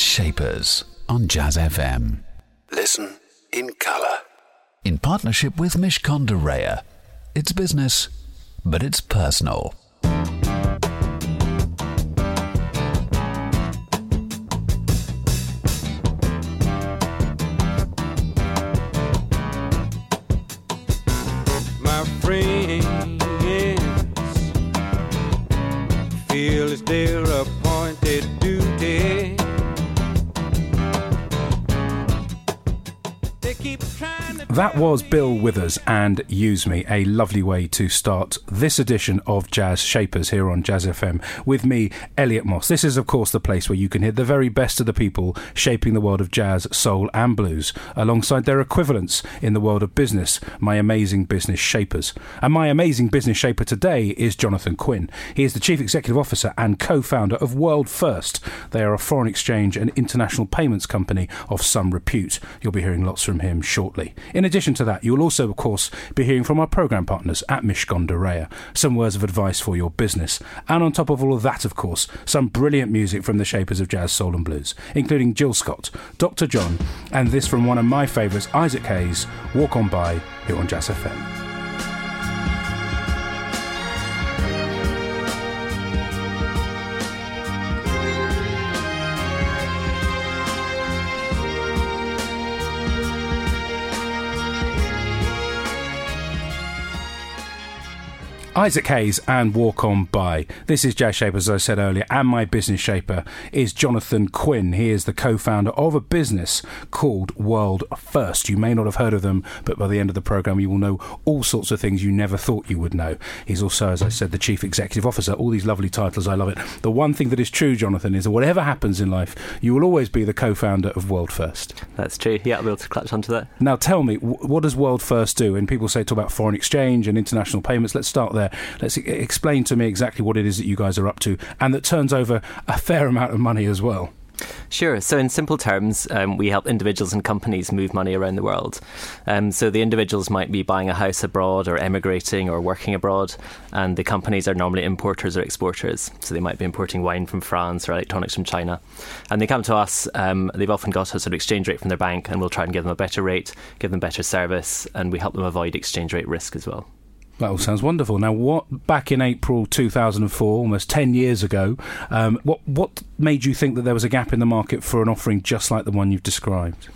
Shapers on Jazz FM. Listen in colour. In partnership with Mishcon de Reya. It's business, but it's personal. my friends feel it's their appointed That was Bill Withers and Use Me, a lovely way to start this edition of Jazz Shapers here on Jazz FM with me, Elliot Moss. This is, of course, the place where you can hear the very best of the people shaping the world of jazz, soul, and blues, alongside their equivalents in the world of business, my amazing business shapers. And my amazing business shaper today is Jonathan Quinn. He is the Chief Executive Officer and co founder of World First. They are a foreign exchange and international payments company of some repute. You'll be hearing lots from him shortly. Addition to that, you will also, of course, be hearing from our programme partners at Mishcon de Reya, some words of advice for your business. And on top of all of that, of course, some brilliant music from the shapers of jazz, soul, and blues, including Jill Scott, Dr. John, and this from one of my favourites, Isaac Hayes, Walk On By, here on Jazz FM. Isaac Hayes and Walk On By. This is Jazz Shaper, as I said earlier, and my business shaper is Jonathan Quinn. He is the co founder of a business called World First. You may not have heard of them, but by the end of the programme, you will know all sorts of things you never thought you would know. He's also, as I said, the chief executive officer. All these lovely titles, I love it. The one thing that is true, Jonathan, is that whatever happens in life, you will always be the co founder of World First. That's true. Yeah, I'll be able to clutch onto that. Now, tell me, what does World First do? And people say talk about foreign exchange and international payments. Let's start there. Let's e- explain to me exactly what it is that you guys are up to, and that turns over a fair amount of money as well. Sure. So, in simple terms, um, we help individuals and companies move money around the world. Um, so, the individuals might be buying a house abroad or emigrating or working abroad, and the companies are normally importers or exporters. So, they might be importing wine from France or electronics from China. And they come to us, um, they've often got a sort of exchange rate from their bank, and we'll try and give them a better rate, give them better service, and we help them avoid exchange rate risk as well. That all sounds wonderful. Now, what back in April 2004, almost 10 years ago, um, what what made you think that there was a gap in the market for an offering just like the one you've described?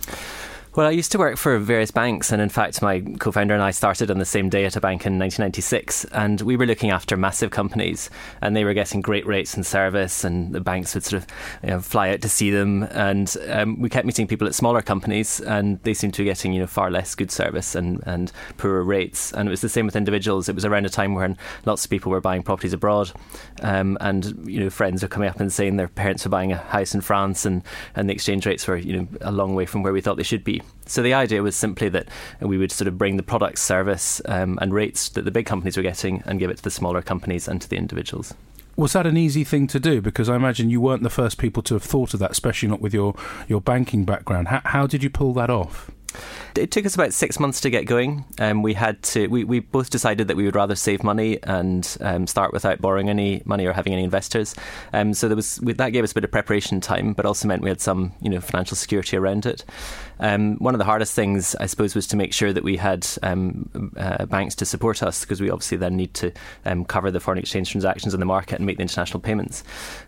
Well, I used to work for various banks, and in fact, my co founder and I started on the same day at a bank in 1996. And we were looking after massive companies, and they were getting great rates and service, and the banks would sort of you know, fly out to see them. And um, we kept meeting people at smaller companies, and they seemed to be getting you know, far less good service and, and poorer rates. And it was the same with individuals. It was around a time when lots of people were buying properties abroad, um, and you know, friends were coming up and saying their parents were buying a house in France, and, and the exchange rates were you know, a long way from where we thought they should be. So the idea was simply that we would sort of bring the product, service, um, and rates that the big companies were getting and give it to the smaller companies and to the individuals. Was that an easy thing to do? Because I imagine you weren't the first people to have thought of that, especially not with your, your banking background. How, how did you pull that off? It took us about six months to get going. Um, we had to. We, we both decided that we would rather save money and um, start without borrowing any money or having any investors. Um, so there was that gave us a bit of preparation time, but also meant we had some you know financial security around it. Um, one of the hardest things, I suppose, was to make sure that we had um, uh, banks to support us because we obviously then need to um, cover the foreign exchange transactions in the market and make the international payments.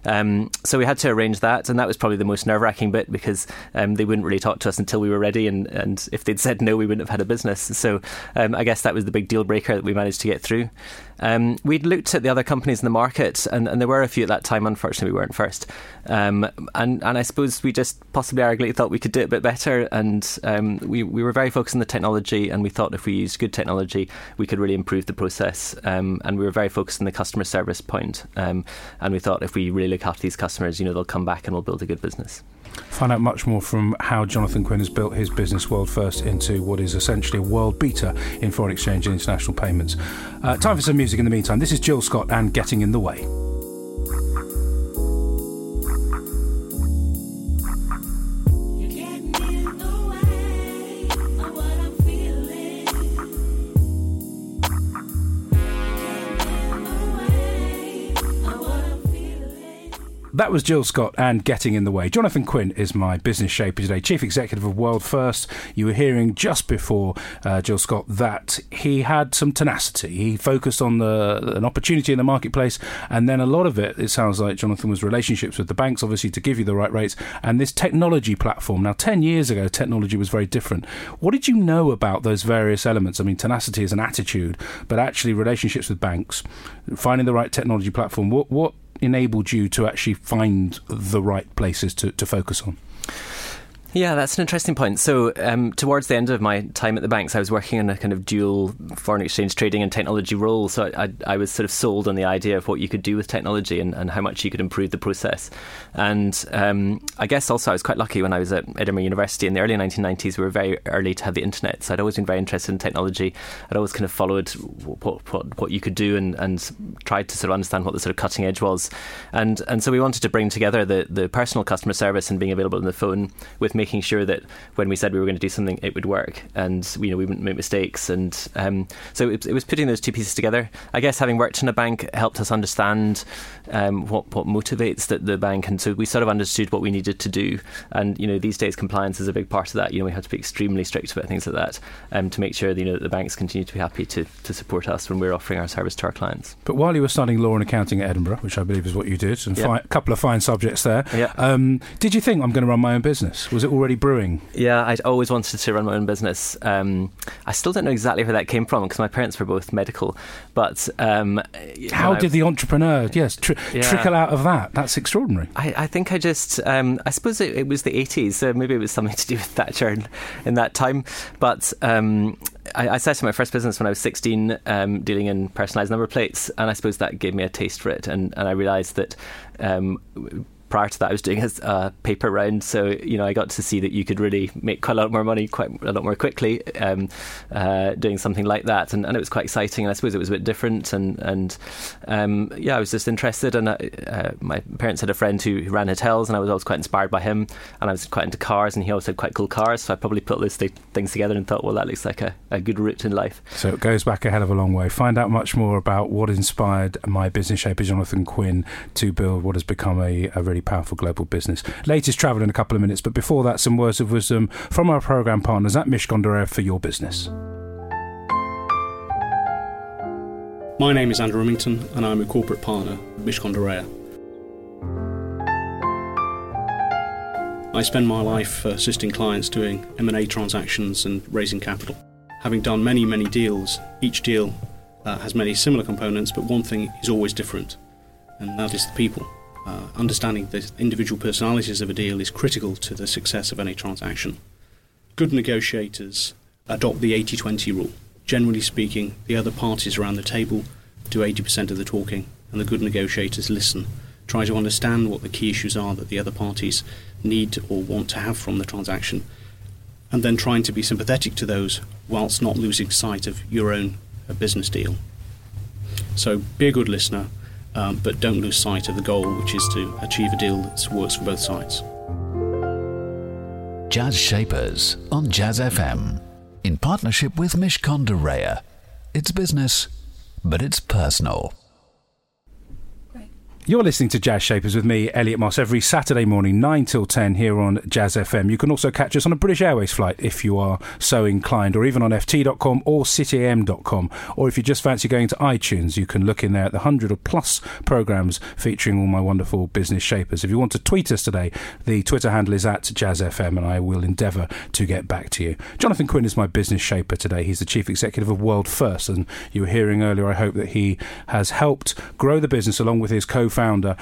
Um, so we had to arrange that, and that was probably the most nerve wracking bit because um, they wouldn't really talk to us until we were ready, and, and if they'd said no, we wouldn't have had a business. So um, I guess that was the big deal breaker that we managed to get through. Um, we'd looked at the other companies in the market, and, and, there were a few at that time. Unfortunately, we weren't first. Um, and, and I suppose we just possibly arrogantly thought we could do it a bit better. And um, we, we were very focused on the technology, and we thought if we used good technology, we could really improve the process. Um, and we were very focused on the customer service point. Um, and we thought if we really look after these customers, you know, they'll come back and we'll build a good business. Find out much more from how Jonathan Quinn has built his business world first into what is essentially a world beater in foreign exchange and international payments. Uh, time for some music in the meantime. This is Jill Scott and Getting in the Way. That was Jill Scott and Getting in the Way. Jonathan Quinn is my business shaper today, Chief Executive of World First. You were hearing just before uh, Jill Scott that he had some tenacity. He focused on the an opportunity in the marketplace, and then a lot of it, it sounds like Jonathan was relationships with the banks, obviously to give you the right rates, and this technology platform. Now, ten years ago, technology was very different. What did you know about those various elements? I mean, tenacity is an attitude, but actually relationships with banks, finding the right technology platform. What what enabled you to actually find the right places to, to focus on? Yeah, that's an interesting point. So, um, towards the end of my time at the banks, I was working in a kind of dual foreign exchange trading and technology role. So, I, I was sort of sold on the idea of what you could do with technology and, and how much you could improve the process. And um, I guess also I was quite lucky when I was at Edinburgh University in the early 1990s. We were very early to have the internet. So, I'd always been very interested in technology. I'd always kind of followed what, what, what you could do and, and tried to sort of understand what the sort of cutting edge was. And, and so, we wanted to bring together the, the personal customer service and being available on the phone with making sure that when we said we were going to do something, it would work, and you know we wouldn't make mistakes. And um, so it, it, was putting those two pieces together. I guess having worked in a bank helped us understand um, what what motivates the, the bank, and so we sort of understood what we needed to do. And you know these days compliance is a big part of that. You know we have to be extremely strict about things like that um, to make sure that, you know that the banks continue to be happy to to support us when we're offering our service to our clients. But while you were studying law and accounting at Edinburgh, which I believe is what you did, and a couple of fine subjects there. Um, did you think I'm going to run my own business? Was it already brewing? Yeah, I'd always wanted to run my own business. Um, I still don't know exactly where that came from because my parents were both medical. But um, how did the entrepreneur, yes, tr- yeah. trickle out of that? That's extraordinary. I, I think I just, um, I suppose it, it, was the 80s, so maybe it was something to do with Thatcher in, in that time. But um, I, I set up my first business when I was 16, um, dealing in personalised number plates, and I suppose that gave me a taste for it. And, and I realised that um, prior to that, I was doing a uh, paper round, so you know I got to see that you could really make quite a lot more money quite a lot more quickly um, uh, doing something like that, and, and, it was quite exciting. And I suppose it was a bit different, and and um, yeah, I was just interested. And uh, uh, my parents had a friend who, ran hotels, and I was always quite inspired by him. And I was quite into cars, and he also had quite cool cars, so I probably put those th- things together and thought, well, that looks like a, a good route in life. So it goes back a hell of a long way. Find out much more about what inspired my business shaper Jonathan Quinn to build what has become a, a really powerful global business. Latest travel in a couple of minutes, but before that, some words of wisdom from our program partners at Reya for your business. My name is Andrew Remington, and I'm a corporate partner at Reya. I spend my life assisting clients doing M&A transactions and raising capital. Having done many, many deals, each deal uh, has many similar components, but one thing is always different, and that is the people. Uh, understanding the individual personalities of a deal is critical to the success of any transaction. Good negotiators adopt the 80 20 rule. Generally speaking, the other parties around the table do 80% of the talking, and the good negotiators listen, try to understand what the key issues are that the other parties need or want to have from the transaction, and then trying to be sympathetic to those whilst not losing sight of your own uh, business deal. So be a good listener, um, but don't lose sight of the goal, which is to achieve a deal that works for both sides. Jazz Shapers on Jazz FM, in partnership with Mishcon de Reya. It's business, but it's personal. You're listening to Jazz Shapers with me, Elliot Moss, every Saturday morning, 9 till 10 here on Jazz FM. You can also catch us on a British Airways flight if you are so inclined, or even on ft.com or cityam.com. Or if you just fancy going to iTunes, you can look in there at the 100 or plus programmes featuring all my wonderful business shapers. If you want to tweet us today, the Twitter handle is at Jazz FM, and I will endeavour to get back to you. Jonathan Quinn is my business shaper today. He's the chief executive of World First, and you were hearing earlier, I hope that he has helped grow the business along with his co founder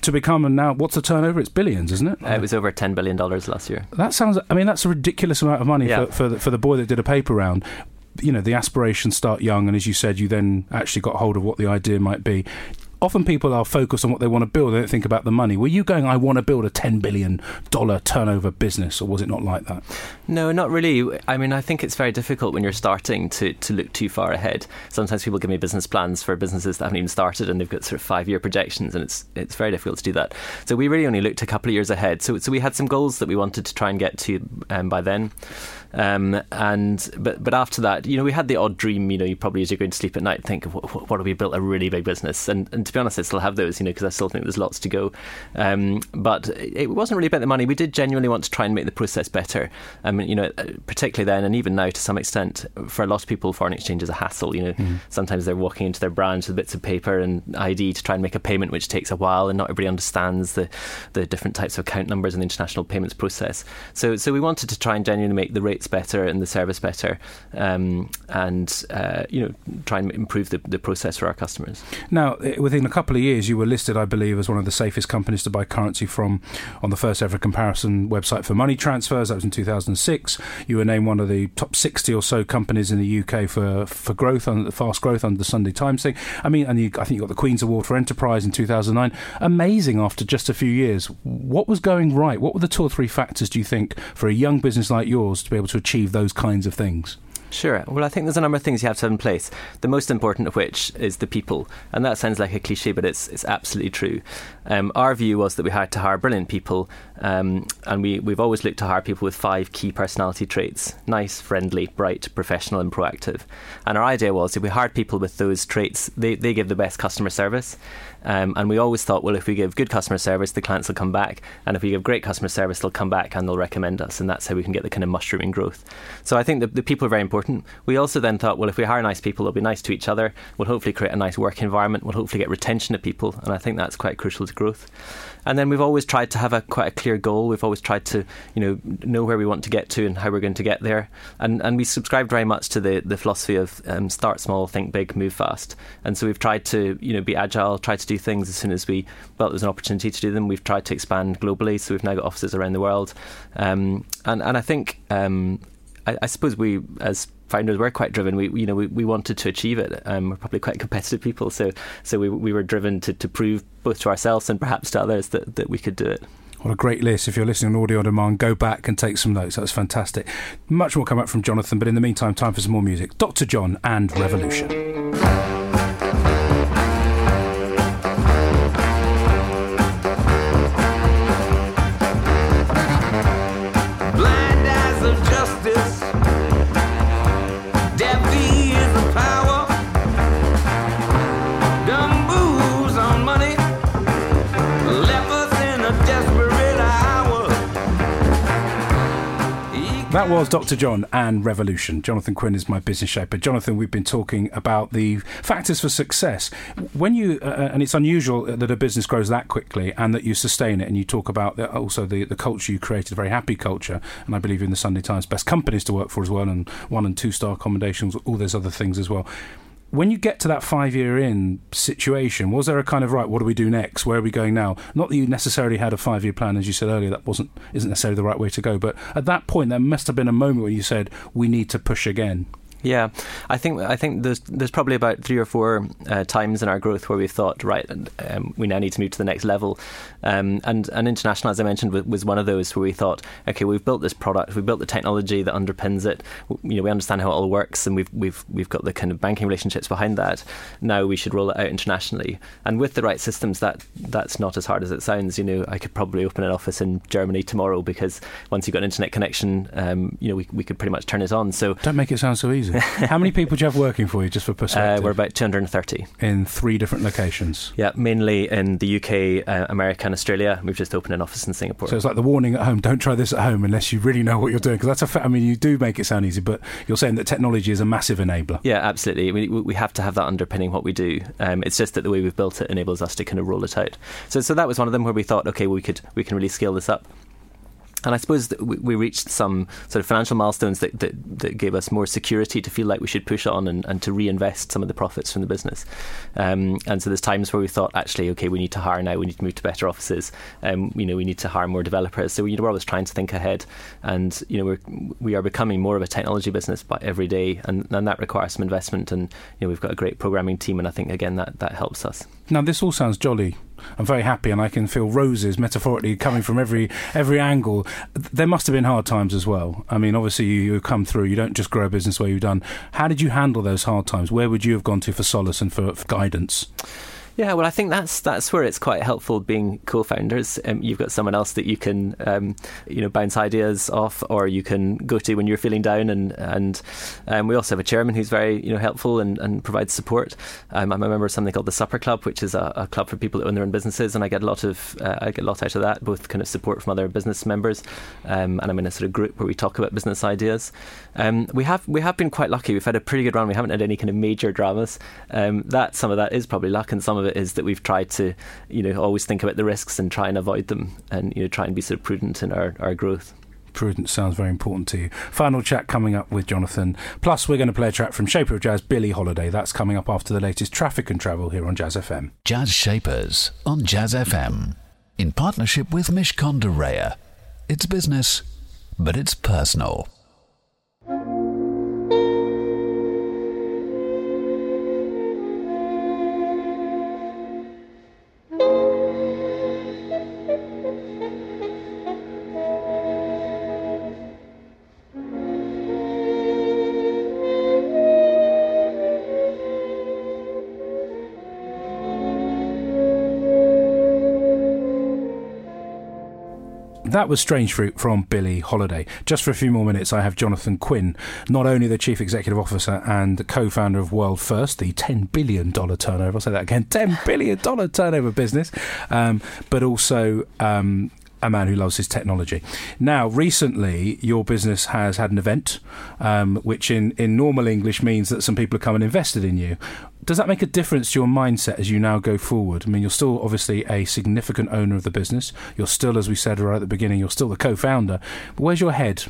to become and now what's the turnover? It's billions, isn't it? Uh, it was over ten billion dollars last year. That sounds. I mean, that's a ridiculous amount of money yeah. for for the, for the boy that did a paper round. You know, the aspirations start young, and as you said, you then actually got hold of what the idea might be often people are focused on what they want to build. They don't think about the money. Were you going, I want to build a $10 billion turnover business, or was it not like that? No, not really. I mean, I think it's very difficult when you're starting to, to look too far ahead. Sometimes people give me business plans for businesses that haven't even started and they've got sort of five year projections, and it's, it's very difficult to do that. So we really only looked a couple of years ahead. So, so we had some goals that we wanted to try and get to um, by then. Um, and but but after that, you know, we had the odd dream. You know, you probably as you're going to sleep at night think, what, what, if we built a really big business? And, and to be honest, I still have those, you know, because I still think there's lots to go. Um, but it wasn't really about the money. We did genuinely want to try and make the process better. I mean, you know, particularly then, and even now to some extent, for a lot of people, foreign exchange is a hassle. You know, mm. sometimes they're walking into their branch with bits of paper and ID to try and make a payment, which takes a while, and not everybody understands the the different types of account numbers and the international payments process. So, so we wanted to try and genuinely make the rates better and the service better, um, and uh, you know, try and improve the, the process for our customers. Now, within a couple of years, you were listed, I believe, as one of the safest companies to buy currency from on the first ever comparison website for money transfers. That was in 2006. You were named one of the top 60 or so companies in the UK for for growth, the fast growth under the Sunday Times thing. I mean, and you, I think you got the Queen's Award for Enterprise in 2009. Amazing after just a few years. What was going right? What were the two or three factors, do you think, for a young business like yours to be able to achieve those kinds of things? Sure. Well, I think there's a number of things you have to have in place. The most important of which is the people, and that sounds like a cliche, but it's it's absolutely true. Um, our view was that we had to hire brilliant people, um, and we we've always looked to hire people with five key personality traits: nice, friendly, bright, professional, and proactive. And our idea was if we hired people with those traits, they they give the best customer service. Um, and we always thought, well, if we give good customer service, the clients will come back. And if we give great customer service, they'll come back and they'll recommend us. And that's how we can get the kind of mushrooming growth. So I think the, the people are very important. We also then thought, well, if we hire nice people, they'll be nice to each other. We'll hopefully create a nice work environment. We'll hopefully get retention of people. And I think that's quite crucial to growth. And then we've always tried to have a quite a clear goal. We've always tried to, you know, know where we want to get to and how we're going to get there. And and we subscribe very much to the, the philosophy of um, start small, think big, move fast. And so we've tried to, you know, be agile, try to do things as soon as we felt there's an opportunity to do them. We've tried to expand globally, so we've now got offices around the world. Um, and and I think um, I, I suppose we as founders were quite driven. We you know we, we wanted to achieve it. Um, we're probably quite competitive people, so so we we were driven to, to prove both to ourselves and perhaps to others that, that we could do it. What a great list. If you're listening on audio on demand, go back and take some notes. That's fantastic. Much more come up from Jonathan, but in the meantime, time for some more music. Dr. John and Revolution. Was Dr. John and Revolution. Jonathan Quinn is my business shaper. Jonathan, we've been talking about the factors for success. When you, uh, uh, and it's unusual that a business grows that quickly and that you sustain it, and you talk about the, also the, the culture you created, a very happy culture, and I believe in the Sunday Times, best companies to work for as well, and one and two star accommodations, all those other things as well when you get to that five year in situation, was there a kind of right? What do we do next? Where are we going now? Not that you necessarily had a five year plan, as you said earlier. That wasn't isn't necessarily the right way to go. But at that point, there must have been a moment where you said, "We need to push again." Yeah, I think I think there's there's probably about three or four uh, times in our growth where we've thought, right, um, we now need to move to the next level, um, and and international, as I mentioned, was one of those where we thought, okay, we've built this product, we've built the technology that underpins it, you know, we understand how it all works, and we've we've we've got the kind of banking relationships behind that. Now we should roll it out internationally, and with the right systems, that that's not as hard as it sounds. You know, I could probably open an office in Germany tomorrow because once you've got an internet connection, um, you know, we we could pretty much turn it on. So don't make it sound so easy. How many people do you have working for you, just for perspective? Uh, we're about 230. In three different locations? Yeah, mainly in the UK, uh, America, and Australia. We've just opened an office in Singapore. So it's like the warning at home don't try this at home unless you really know what you're doing. Because that's a fa- I mean, you do make it sound easy, but you're saying that technology is a massive enabler. Yeah, absolutely. We, we have to have that underpinning what we do. Um, it's just that the way we've built it enables us to kind of roll it out. So, so that was one of them where we thought, okay, we could we can really scale this up and I suppose we reached some sort of financial milestones that, that, that, gave us more security to feel like we should push on and, and to reinvest some of the profits from the business. Um, and so there's times where we thought, actually, okay, we need to hire now. We need to move to better offices. Um, you know, we need to hire more developers. So you know, we're always trying to think ahead, and you know, we're we are becoming more of a technology business by every day, and, and that requires some investment. And you know, we've got a great programming team, and I think again that that helps us. Now, this all sounds jolly. I'm very happy, and I can feel roses metaphorically coming from every every angle. There must have been hard times as well. I mean, obviously you, you come through. You don't just grow a business where you've done. How did you handle those hard times? Where would you have gone to for solace and for, for guidance? Yeah, well, I think that's that's where it's quite helpful being co-founders. Um, you've got someone else that you can, um, you know, bounce ideas off, or you can go to when you're feeling down. And and um, we also have a chairman who's very you know helpful and, and provides support. Um, I'm a member of something called the Supper Club, which is a, a, club for people that own their own businesses, and I get a lot of uh, I get a lot out of that, both kind of support from other business members, um, and I'm in a sort of group where we talk about business ideas. Um, we have we have been quite lucky. We've had a pretty good run. We haven't had any kind of major dramas. that some of that is probably luck, and some of it is that we've tried to, you know, always think about the risks and try and avoid them, and you know, try and be sort of prudent in our, our growth. Prudence sounds very important to you. Final chat coming up with Jonathan. Plus, we're going to play a track from Shaper of Jazz, Billie Holiday. That's coming up after the latest traffic and travel here on Jazz FM. Jazz Shapers on Jazz FM in partnership with Mishcon de Reya. It's business, but it's personal. That was Strange Fruit from Billie Holiday. Just for a few more minutes, I have Jonathan Quinn, not only the Chief Executive Officer and co founder of World First, the $10 billion turnover, I'll say that again, $10 billion turnover business, um, but also um, a man who loves his technology. Now, recently, your business has had an event, um, which in, in normal English means that some people have come and invested in you does that make a difference to your mindset as you now go forward? I mean, you're still obviously a significant owner of the business. You're still, as we said right at the beginning, you're still the co-founder. But where's your head?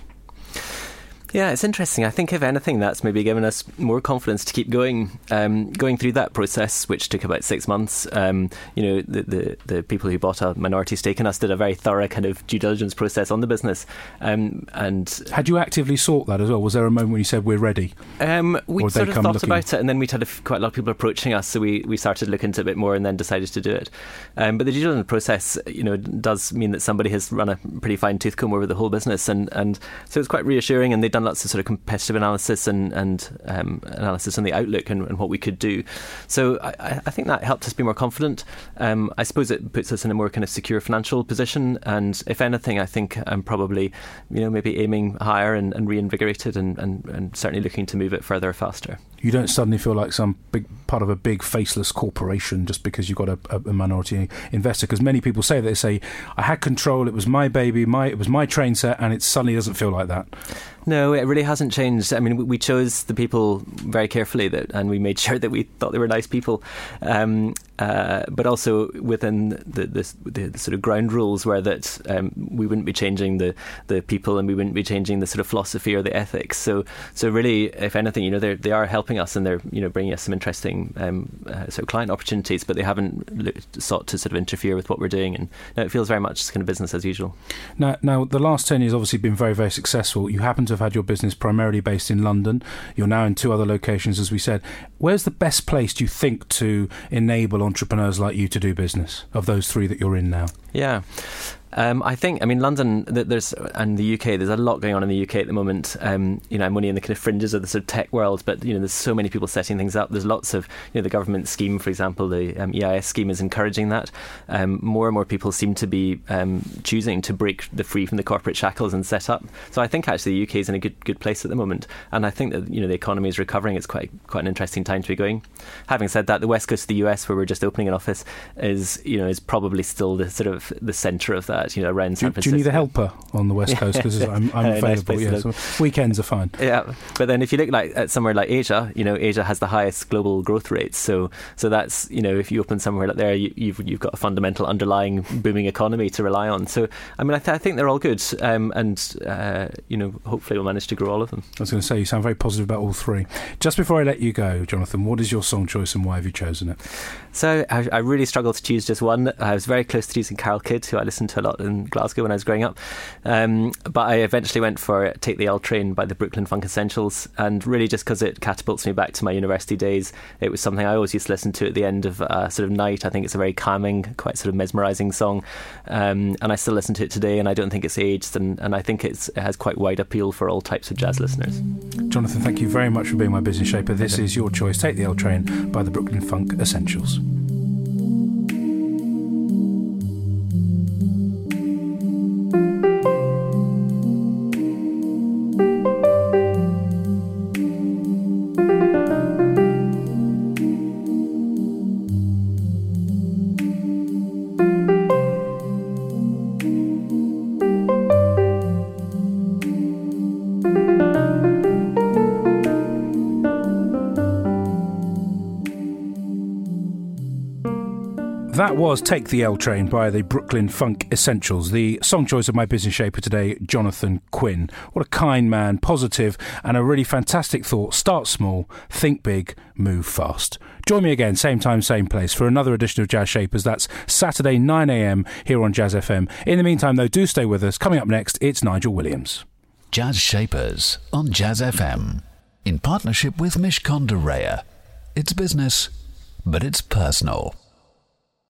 Yeah, it's interesting. I think if anything, that's maybe given us more confidence to keep going, um, going through that process, which took about six months. Um, you know, the, the, the people who bought a minority stake in us did a very thorough kind of due diligence process on the business. Um, and had you actively sought that as well? Was there a moment when you said we're ready? Um, we sort of thought looking? about it, and then we'd had quite a lot of people approaching us, so we, we started looking into it a bit more, and then decided to do it. Um, but the due diligence process, you know, does mean that somebody has run a pretty fine tooth comb over the whole business, and and so it's quite reassuring, and they've done done lots of sort of competitive analysis and, and um, analysis on the outlook and, and, what we could do. So I, I, think that helped us be more confident. Um, I suppose it puts us in a more kind of secure financial position. And if anything, I think I'm probably, you know, maybe aiming higher and, and reinvigorated and, and, and certainly looking to move it further faster you don't suddenly feel like some big part of a big faceless corporation just because you've got a, a minority investor. Because many people say that they say, "I had control. It was my baby. My it was my train set," and it suddenly doesn't feel like that. No, it really hasn't changed. I mean, we chose the people very carefully, that, and we made sure that we thought they were nice people. Um, uh, but also within the, the, the, sort of ground rules were that um, we wouldn't be changing the, the people and we wouldn't be changing the sort of philosophy or the ethics. So so really, if anything, you know, they are helping us and they're you know bringing us some interesting um, uh, sort of client opportunities, but they haven't sought to sort of interfere with what we're doing, and it feels very much kind of business as usual. Now, now the last ten years obviously been very very successful. You happen to have had your business primarily based in London. You're now in two other locations, as we said. Where's the best place do you think to enable entrepreneurs like you to do business of those three that you're in now? Yeah. Um, I think, I mean, London, there's and the UK. There's a lot going on in the UK at the moment. Um, you know, I'm only in the kind of fringes of the sort of tech world, but you know, there's so many people setting things up. There's lots of, you know, the government scheme, for example, the um, EIS scheme is encouraging that. Um, more and more people seem to be um, choosing to break the free from the corporate shackles and set up. So I think actually the UK is in a good good place at the moment, and I think that you know the economy is recovering. It's quite quite an interesting time to be going. Having said that, the west coast of the US, where we're just opening an office, is you know is probably still the sort of the centre of that. You know, around San Francisco. Do, you need a helper on the west coast? Because I'm, I'm available. Nice yeah, so weekends are fine. Yeah, but then if you look like at somewhere like Asia, you know, Asia has the highest global growth rates. So so that's you know, if you open somewhere like there, you, have you've, you've got a fundamental underlying booming economy to rely on. So I mean, I, th- I think they're all good, um, and uh, you know, hopefully we'll manage to grow all of them. I was going to say you sound very positive about all three. Just before I let you go, Jonathan, what is your song choice and why have you chosen it? So I, I really struggled to choose just one. I was very close to choosing Carol Kidd, who I listened to a lot in Glasgow when I was growing up. Um, but I eventually went for Take the L Train by the Brooklyn Funk Essentials, and really just because it catapults me back to my university days, it was something I always used to listen to at the end of a sort of night. I think it's a very calming, quite sort of mesmerising song, um, and I still listen to it today, and I don't think it's aged, and, and I think it has quite wide appeal for all types of jazz listeners. Jonathan, thank you very much for being my business shaper. This is your choice. Take the L Train by the Brooklyn Funk Essentials. That was Take the L Train by the Brooklyn Funk Essentials. The song choice of my business shaper today, Jonathan Quinn. What a kind man, positive, and a really fantastic thought. Start small, think big, move fast. Join me again, same time, same place, for another edition of Jazz Shapers. That's Saturday, 9am here on Jazz FM. In the meantime, though, do stay with us. Coming up next, it's Nigel Williams. Jazz Shapers on Jazz FM. In partnership with Mishcon de Reya. It's business, but it's personal.